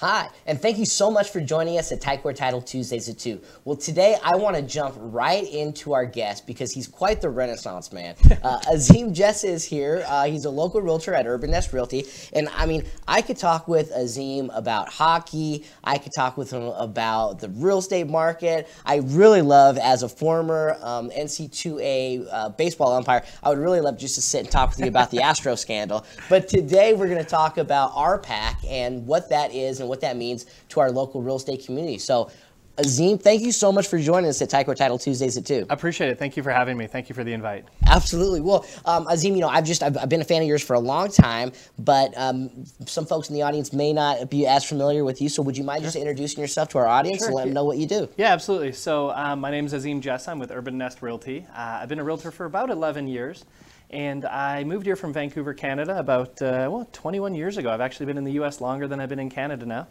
Hi, and thank you so much for joining us at Ticor Title Tuesdays at 2. Well, today I want to jump right into our guest because he's quite the renaissance man. Uh, Azim Jess is here. Uh, he's a local realtor at Urban Nest Realty. And I mean, I could talk with Azim about hockey, I could talk with him about the real estate market. I really love, as a former um, NCAA uh, baseball umpire, I would really love just to sit and talk with you about the Astro scandal. But today we're going to talk about RPAC and what that is and what that means to our local real estate community. So, Azim, thank you so much for joining us at Ticor Title Tuesdays at 2. I appreciate it. Thank you for having me. Thank you for the invite. Absolutely. Well, um, Azim, you know, I've just I've, I've, been a fan of yours for a long time, but um, some folks in the audience may not be as familiar with you. So, would you mind sure. just introducing yourself to our audience sure. and let them know what you do? Yeah, absolutely. So, um, my name is Azim Jess. I'm with Urban Nest Realty. Uh, I've been a realtor for about 11 years. And I moved here from Vancouver, Canada about, uh, well, 21 years ago. I've actually been in the US longer than I've been in Canada now.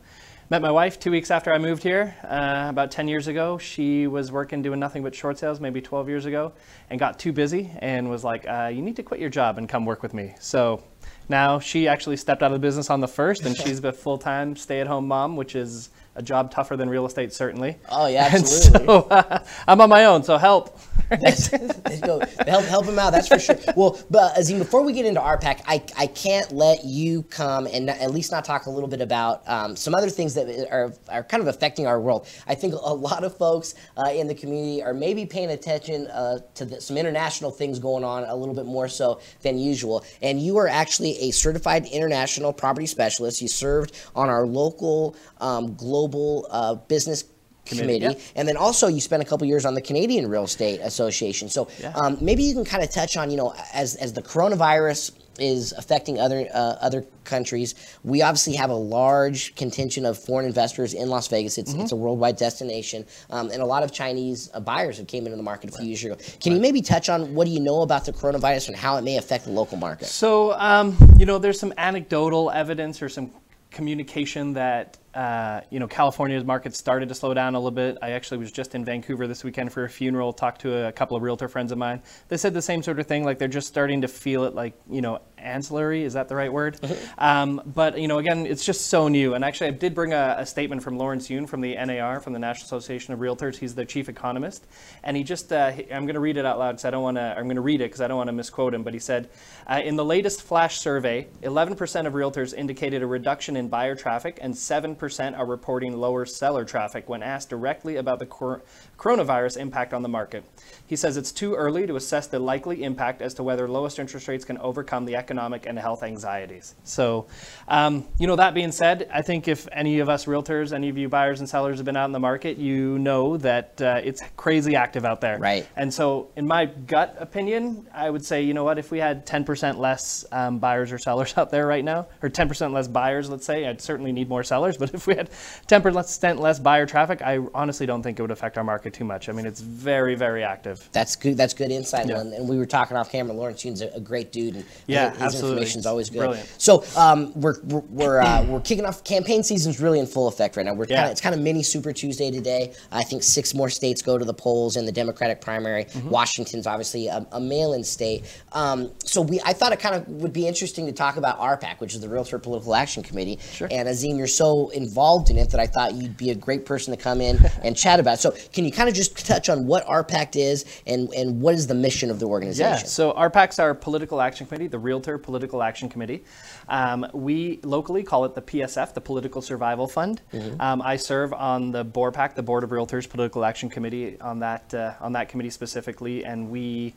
Met my wife two weeks after I moved here, uh, about 10 years ago. She was working doing nothing but short sales maybe 12 years ago and got too busy and was like, uh, you need to quit your job and come work with me. So now she actually stepped out of the business on the first and she's a full-time stay-at-home mom, which is a job tougher than real estate, certainly. Oh yeah, absolutely. So, uh, I'm on my own, so help. Help help him out. That's for sure. Well, but Azim, before we get into RPAC, I I can't let you come and at least not talk a little bit about um, some other things that are are kind of affecting our world. I think a lot of folks uh, in the community are maybe paying attention uh, to the, some international things going on a little bit more so than usual. And you are actually a certified international property specialist. You served on our local um, global uh, business committee, committee. and then also you spent a couple years on the Canadian Real Estate Association. So yeah. um, maybe you can kind of touch on, you know, as as the coronavirus is affecting other uh, other countries. We obviously have a large contingent of foreign investors in Las Vegas. It's, mm-hmm. it's a worldwide destination, um, and a lot of Chinese uh, buyers have came into the market a few right. years ago. Can right. you maybe touch on what do you know about the coronavirus and how it may affect the local market? So, um, you know, there's some anecdotal evidence or some communication that uh, you know, California's market started to slow down a little bit. I actually was just in Vancouver this weekend for a funeral, talked to a couple of realtor friends of mine. They said the same sort of thing, like they're just starting to feel it like, you know, ancillary, is that the right word? Mm-hmm. um, but, you know, again, it's just so new. And actually, I did bring a, a, statement from Lawrence Yun from the NAR, from the National Association of Realtors. He's the chief economist. And he just, uh, I'm going to read it out loud because I don't want to, I'm going to read it because I don't want to misquote him. But he said, uh, in the latest flash survey, 11% of realtors indicated a reduction in buyer traffic and 7% are reporting reporting lower seller traffic when asked directly about the cor- coronavirus impact on the market. He says it's too early to assess the likely impact as to whether lowest interest rates can overcome the economic and health anxieties. So, um, you know, that being said, I think if any of us realtors, any of you buyers and sellers have been out in the market, you know that uh, it's crazy active out there. Right. And so, in my gut opinion, I would say, you know what, if we had 10% less um, buyers or sellers out there right now, or 10% less buyers, let's say, I'd certainly need more sellers. But if we had 10% less buyer traffic, I honestly don't think it would affect our market too much. I mean, it's very, very active. That's good. That's good insight. Yeah. And, we were talking off camera. Lawrence Yun's a, a great dude, and yeah, his absolutely. information is always good. Brilliant. So um, we're we're we're, uh, we're kicking off. Campaign season's really in full effect right now. We're yeah. kind of it's kind of mini Super Tuesday today. I think six more states go to the polls in the Democratic primary. Mm-hmm. Washington's obviously a, a mail-in state. Um, so we I thought it kind of would be interesting to talk about RPAC, which is the Realtor Political Action Committee. Sure. And Azim, you're so involved in it that I thought you'd be a great person to come in and chat about. So can you kind of just touch on what RPAC is and, and what is the mission of the organization? Yeah, so RPAC's our political action committee, the Realtor Political Action Committee. Um, we locally call it the PSF, the Political Survival Fund. Mm-hmm. Um, I serve on the BORPAC, the Board of Realtors Political Action Committee, on that uh, on that committee specifically, and we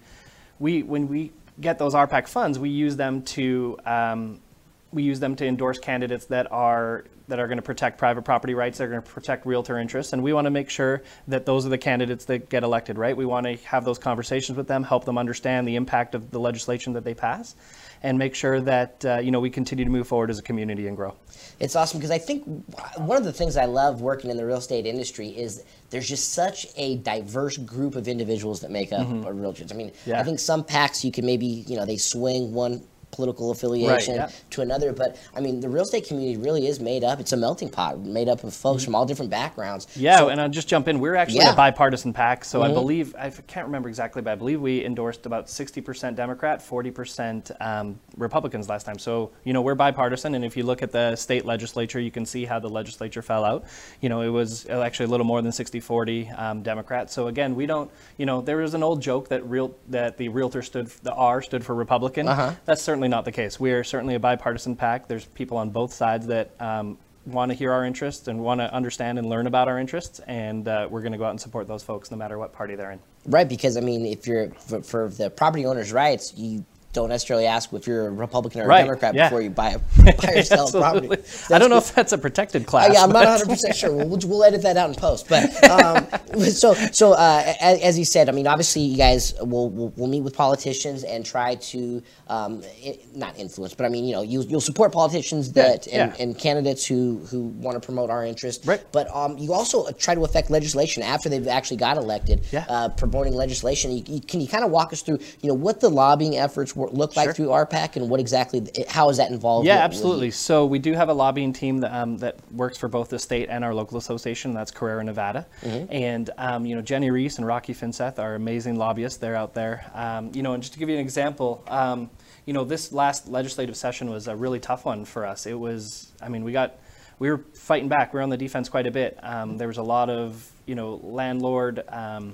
we when we get those RPAC funds, we use them to um, we use them to endorse candidates that are that are going to protect private property rights, they're going to protect realtor interests, and we want to make sure that those are the candidates that get elected, right? We want to have those conversations with them, help them understand the impact of the legislation that they pass, and make sure that uh, you know we continue to move forward as a community and grow. It's awesome because I think one of the things I love working in the real estate industry is there's just such a diverse group of individuals that make up mm-hmm. a realtors. I mean, yeah. I think some PACs you can maybe you know they swing one political affiliation yeah. to another. But I mean, the real estate community really is made up. It's a melting pot made up of folks from all different backgrounds. Yeah, So- and I'll just jump in. We're actually Yeah. Mm-hmm. a bipartisan PAC, so I believe I can't remember exactly, but I believe we endorsed about 60% Democrat, 40% um, Republicans last time. So you know we're bipartisan, and if you look at the state legislature, you can see how the legislature fell out. You know it was actually a little more than 60-40 um, Democrat. So again, we don't. You know there was an old joke that real that the realtor stood the R stood for Republican. Uh-huh. That's certainly not the case. We are certainly a bipartisan PAC. There's people on both sides that. Um, want to hear our interests and want to understand and learn about our interests, and uh, we're going to go out and support those folks no matter what party they're in. Right, because I mean, if you're for, for the property owner's rights, you don't necessarily ask if you're a Republican or a Right, Democrat yeah. before you buy, a, buy or sell a property. Absolutely. I don't know if that's a protected Uh, class. yeah, I'm not 100 percent sure. We'll, we'll edit that out in post. But um, so so uh, as, as you said, I mean, obviously, you guys will will will meet with politicians and try to um, i not influence, but I mean, you know, you you'll support politicians that and, yeah. and candidates who who want to promote our interest. Right. But um, you also try to affect legislation after they've actually got elected. Yeah. Uh, promoting legislation. You, you, can you kind of walk us through, you know, what the lobbying efforts were, look like Sure. through RPAC and what exactly how is that involved? Yeah, with- absolutely. So we do have a lobbying team that, um, that works for both the state and our local association. That's Carrara, Nevada. Mm-hmm. And um, you know, Jenny Reese and Rocky Finseth are amazing lobbyists. They're out there. Um, you know, and just to give you an example, um, you know, this last legislative session was a really tough one for us. It was, I mean, we got, we were fighting back. We were on the defense quite a bit. Um, there was a lot of, you know, landlord. Um,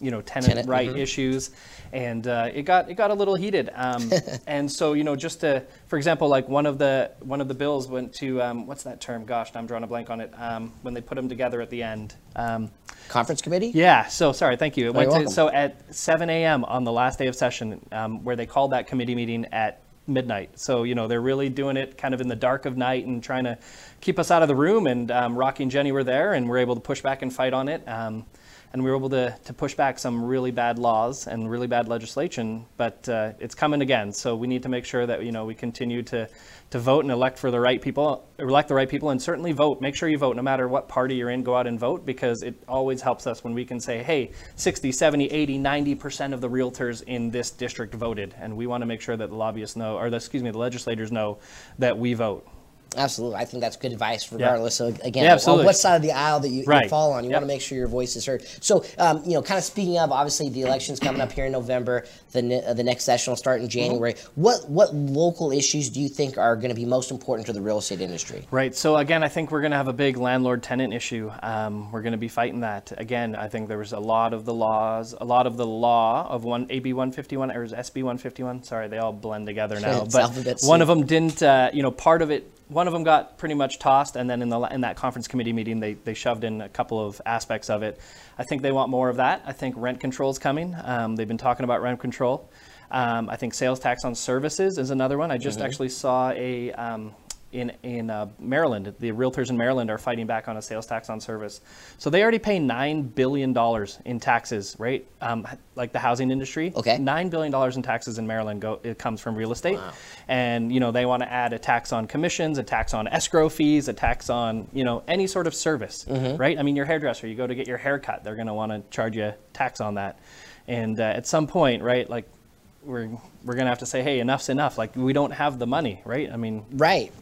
you know, tenant, Tenant, right mhm. issues, and uh, it got it got a little heated. Um, and so, you know, just to, for example, like one of the one of the bills went to um, what's that term? Gosh, I'm drawing a blank on it. Um, when they put them together at the end. Um, Conference committee. yeah. So sorry. Thank you. It you're went to, so at 7 a.m. on the last day of session, um, where they called that committee meeting at midnight. So you know they're really doing it kind of in the dark of night and trying to keep us out of the room. And um, Rocky and Jenny were there, and we are able to push back and fight on it. Um, and we were able to, to push back some really bad laws and really bad legislation, but uh, it's coming again. So we need to make sure that you know we continue to, to vote and elect for the right people, elect the right people, and certainly vote. Make sure you vote, no matter what party you're in. Go out and vote because it always helps us when we can say, hey, 60, 70, 80, 90 percent of the realtors in this district voted, and we want to make sure that the lobbyists know, or the, excuse me, the legislators know that we vote. Absolutely, I think that's good advice, regardless. So again, Yeah, on what side of the aisle that you, you fall on, you Yep. want to make sure your voice is heard. So, um, you know, kind of speaking of, obviously, the election's coming up here in November. The ne- uh, the next session will start in Mm-hmm. January. What what local issues do you think are going to be most important to the real estate industry? Right. So again, I think we're going to have a big landlord-tenant issue. Um, we're going to be fighting that. Again, I think there was a lot of the laws, a lot of the law of one AB 151 or SB 151. Sorry, they all blend together now. But one of them didn't. Uh, you know, part of it. One of them got pretty much tossed, and then in the in that conference committee meeting, they they shoved in a couple of aspects of it. I think they want more of that. I think rent control is coming. Um, they've been talking about rent control. Um, I think sales tax on services is another one. I just Mm-hmm. actually saw a um, in in uh, Maryland. The realtors in Maryland are fighting back on a sales tax on service. So they already pay nine billion dollars in taxes, right? Um, like the housing industry. Okay. Nine billion dollars in taxes in Maryland go. It comes from real estate, and you know they want to add a tax on commissions, a tax on escrow fees, a tax on you know any sort of service, right? I mean, your hairdresser, you go to get your hair cut, they're going to want to charge you a tax on that, and uh, at some point, right, like. We're, we're gonna have to say, hey, enough's enough. Like we don't have the money, right? I mean, Right.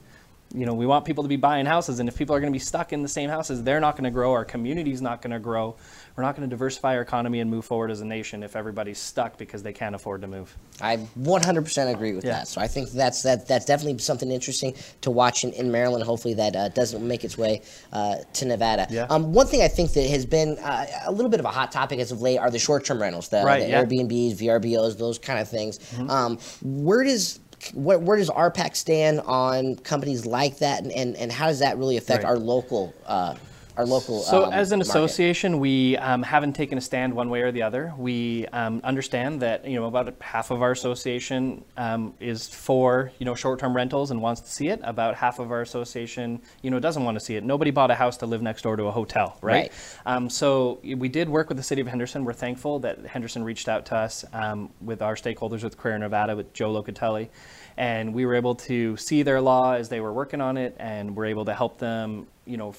You know, we want people to be buying houses, and if people are going to be stuck in the same houses, they're not going to grow. Our community's not going to grow. We're not going to diversify our economy and move forward as a nation if everybody's stuck because they can't afford to move. I 100% agree with Yeah. that. So I think that's that that's definitely something interesting to watch in, in Maryland. Hopefully that uh, doesn't make its way uh, to Nevada. Yeah. Um, one thing I think that has been uh, a little bit of a hot topic as of late are the short-term rentals, the, Right, the yeah. Mm-hmm. Airbnbs, VRBOs, those kind of things. Um, where does where, where does RPAC stand on companies like that, and, and, and how does that really affect Right. our local uh, our local? So, um, as an market? association, we um, haven't taken a stand one way or the other. We um, understand that you know about half of our association um, is for you know short-term rentals and wants to see it. About half of our association, you know, doesn't want to see it. Nobody bought a house to live next door to a hotel, right? Right. Um, so we did work with the city of Henderson. We're thankful that Henderson reached out to us um, with our stakeholders with Carrara Nevada, with Joe Locatelli, and we were able to see their law as they were working on it, and we're able to help them, you know,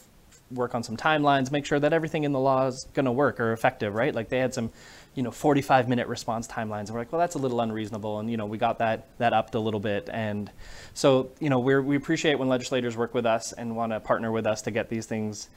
work on some timelines, make sure that everything in the law is going to work or effective, right? Like they had some you know 45 minute response timelines and we're like well that's a little unreasonable and you know we got that that upped a little bit and so you know we we appreciate when legislators work with us and want to partner with us to get these things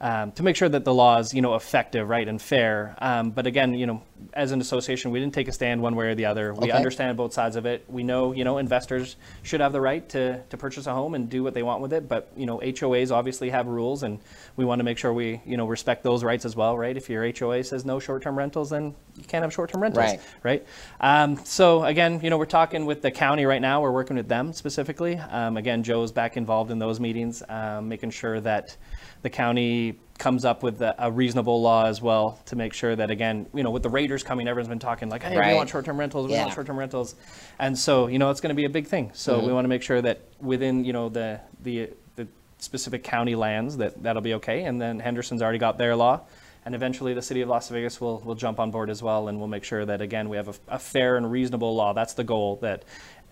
um, to make sure that the law is, you know, effective, right, and fair. Um, but again, you know, as an association, we didn't take a stand one way or the other. We Okay. understand both sides of it. We know, you know, investors should have the right to, to purchase a home and do what they want with it. But you know, HOAs obviously have rules, and we want to make sure we, you know, respect those rights as well, right? If your HOA says no short-term rentals, then you can't have short-term rentals, Right. right? Um, so again, you know, we're talking with the county right now. We're working with them specifically. Um, again, Joe's back involved in those meetings, um, making sure that the county comes up with a, a reasonable law as well to make sure that again, you know, with the Raiders coming, everyone's been talking like, hey, Right. we want short-term rentals, we Yeah. want short-term rentals, and so you know, it's going to be a big thing. So Mm-hmm. we want to make sure that within you know the the the specific county lands that that'll be okay, and then Henderson's already got their law. And eventually, the city of Las Vegas will, will jump on board as well, and we'll make sure that again we have a, a fair and reasonable law. That's the goal. That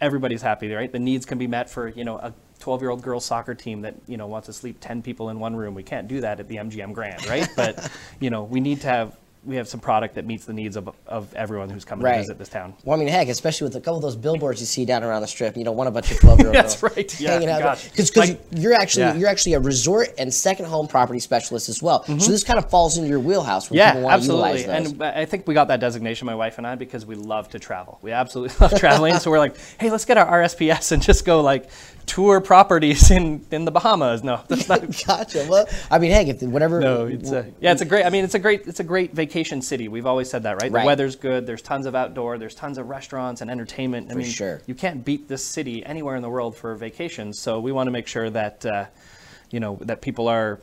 everybody's happy, right? The needs can be met for you know a 12 year old girls soccer team that you know wants to sleep 10 people in one room. We can't do that at the MGM Grand, right? but you know we need to have we have some product that meets the needs of, of everyone who's coming to visit this town. Well, I mean, heck, especially with a couple of those billboards you see down around the strip, you don't want a bunch of twelve-year-old That's girls right, yeah, hanging out. Because Like- you're actually Yeah. you're actually a resort and second home property specialist as well. So this kind of falls into your wheelhouse Mm-hmm. Yeah, absolutely. utilize. And I think we got that designation, my wife and I, because we love to travel. We absolutely love traveling. So we're like, hey, let's get our RSPS and just go like tour properties in, in the Bahamas. No, that's not. gotcha. Well, I mean, heck, if whatever. No, it's a, yeah, it's a great. I mean, it's a great, it's a great vacation city. We've always said that, right? Right. The weather's good. There's tons of outdoor. There's tons of restaurants and entertainment. I For mean, sure. you can't beat this city anywhere in the world for vacations. So we want to make sure that, uh, you know, that people are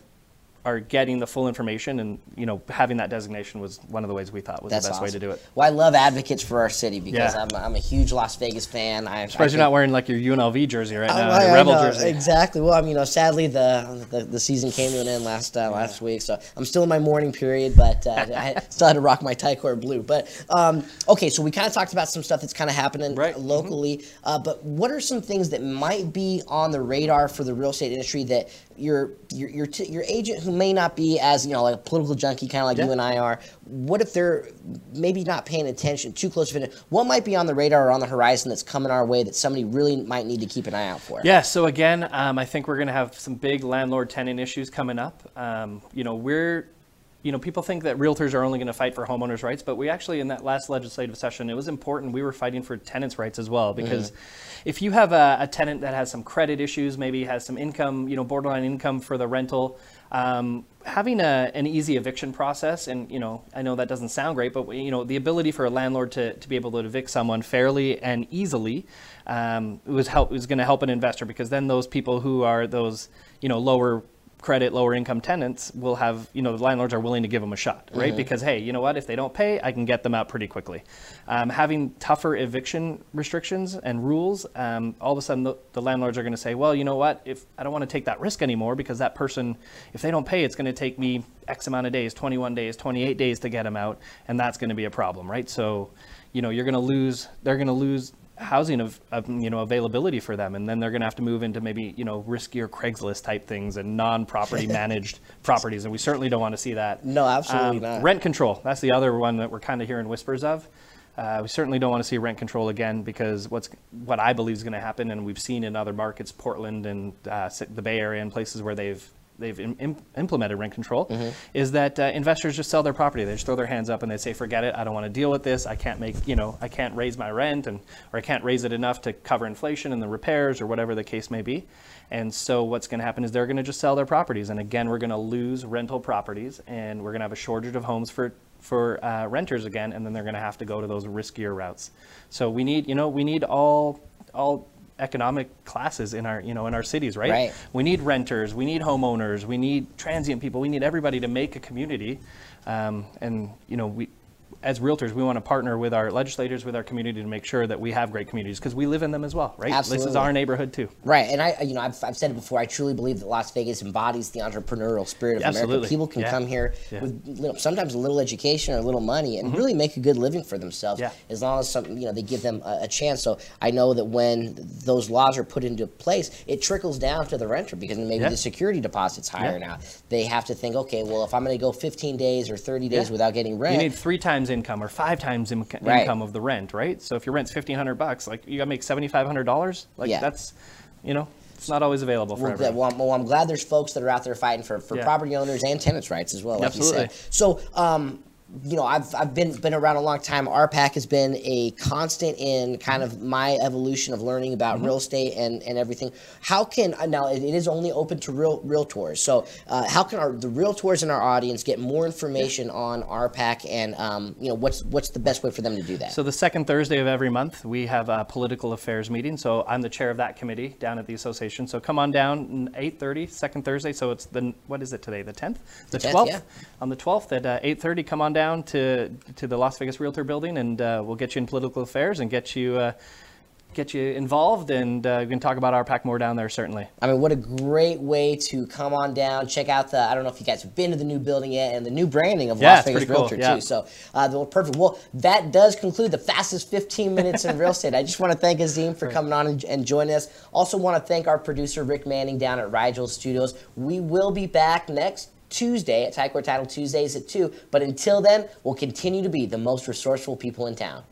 are getting the full information, and you know, having that designation was one of the ways we thought was That's the best awesome. way to do it. Well, I love advocates for our city because Yeah. I'm, I'm a huge Las Vegas fan. I, Surprised you're not wearing like your UNLV jersey right now, I- your I Rebel jersey. Exactly. Well, I mean, you know, sadly the, the the season came to an end last uh, last week, so I'm still in my mourning period, but uh, I still had to rock my Ticor blue. But um, okay, so we kind of talked about some stuff that's kind of happening Right. Mm-hmm. locally, uh, but what are some things that might be on the radar for the real estate industry that your your your, t- your agent who may not be as you know like a political junkie kind of like Yeah. you and I are, what if they're maybe not paying attention too close to it? What might be on the radar or on the horizon that's coming our way that somebody really might need to keep an eye out for? Yeah, so again, um, I think we're going to have some big landlord tenant issues coming up. Um, you know, we're, you know, people think that realtors are only going to fight for homeowners' rights, but we actually, in that last legislative session, it was important. We were fighting for tenants' rights as well because if you have a, a tenant that has some credit issues, maybe has some income, you know, borderline income for the rental, um, having a, an easy eviction process, and you know, I know that doesn't sound great, but you know, the ability for a landlord to, to be able to evict someone fairly and easily um, was help was going to help an investor because then those people who are those you know lower credit, lower income tenants will have, you know, the landlords are willing to give them a shot, right? Because, hey, you know what? If they don't pay, I can get them out pretty quickly. Um, having tougher eviction restrictions and rules, um, all of a sudden the, the landlords are going to say, well, you know what? If I don't want to take that risk anymore because that person, if they don't pay, it's going to take me X amount of days, 21 days, 28 days to get them out, and that's going to be a problem, right? So, you know, you're going to lose, they're going to lose housing of, of you know availability for them and then they're going to have to move into maybe you know riskier craigslist type things and non-property managed properties and we certainly don't want to see that No, absolutely not. rent control that's the other one that we're kind of hearing whispers of uh, we certainly don't want to see rent control again because what's what i believe is going to happen and we've seen in other markets portland and uh, the bay area and places where they've they've im- im- implemented rent control Mm-hmm. is that uh, investors just sell their property. They just throw their hands up and they say, "Forget it. I don't want to deal with this. I can't make you know I can't raise my rent and or I can't raise it enough to cover inflation and the repairs or whatever the case may be." And so what's going to happen is they're going to just sell their properties, and again we're going to lose rental properties, and we're going to have a shortage of homes for for uh, renters again, and then they're going to have to go to those riskier routes. So we need you know we need all all economic classes in our you know in our cities right Right. we need renters, we need homeowners, we need transient people, we need everybody to make a community. Um, and you know, we, as realtors, we want to partner with our legislators, with our community to make sure that we have great communities because we live in them as well, right? Absolutely. This is our neighborhood too. Right, and I, you know, I've, I've said it before. I truly believe that Las Vegas embodies the entrepreneurial spirit of America. Absolutely. People can Yeah. come here Yeah. with little, sometimes a little education or a little money and mm-hmm. really make a good living for themselves. Yeah. As long as some, you know, they give them a, a chance. So I know that when those laws are put into place, it trickles down to the renter because maybe the security deposit's higher now. They have to think, okay, well, if I'm going to go 15 days or 30 days without getting rent, You need three times income or five times in- Right. income of the rent, right? So if your rent's fifteen hundred bucks, like you got to make seventy five hundred dollars. Like Yeah. that's, you know, it's not always available for Well, everyone. well, I'm, well, I'm glad there's folks that are out there fighting for, for Yeah. property owners and tenants' rights as well, like you Absolutely. said. So, um, you know, I've, I've been been around a long time. RPAC has been a constant in kind of my evolution of learning about Mm-hmm. real estate and, and everything. How can uh, now it is only open to real realtors. So, uh, how can our the realtors in our audience get more information on RPAC and um, you know what's what's the best way for them to do that? So the second Thursday of every month, we have a political affairs meeting. So I'm the chair of that committee down at the association. So come on down 8:30, second Thursday. So it's the what is it today? The 10th, the, 10th, 12th. yeah. On the 12th at uh, 8:30, come on down to to the Las Vegas Realtor Building, and uh, we'll get you in political affairs and get you. Uh, Get you involved, and uh, we can talk about RPAC more down there. Certainly. I mean, what a great way to come on down, check out the. I don't know if you guys have been to the new building yet, and the new branding of Yeah, Las Vegas pretty cool, Realtor yeah. too. So, uh, perfect. Well, that does conclude the fastest 15 minutes in real estate. I just want to thank Azim for coming on and, and joining us. Also, want to thank our producer Rick Manning down at Rigel Studios. We will be back next. Tuesday at Ticor Title Tuesdays at 2. But until then, we'll continue to be the most resourceful people in town.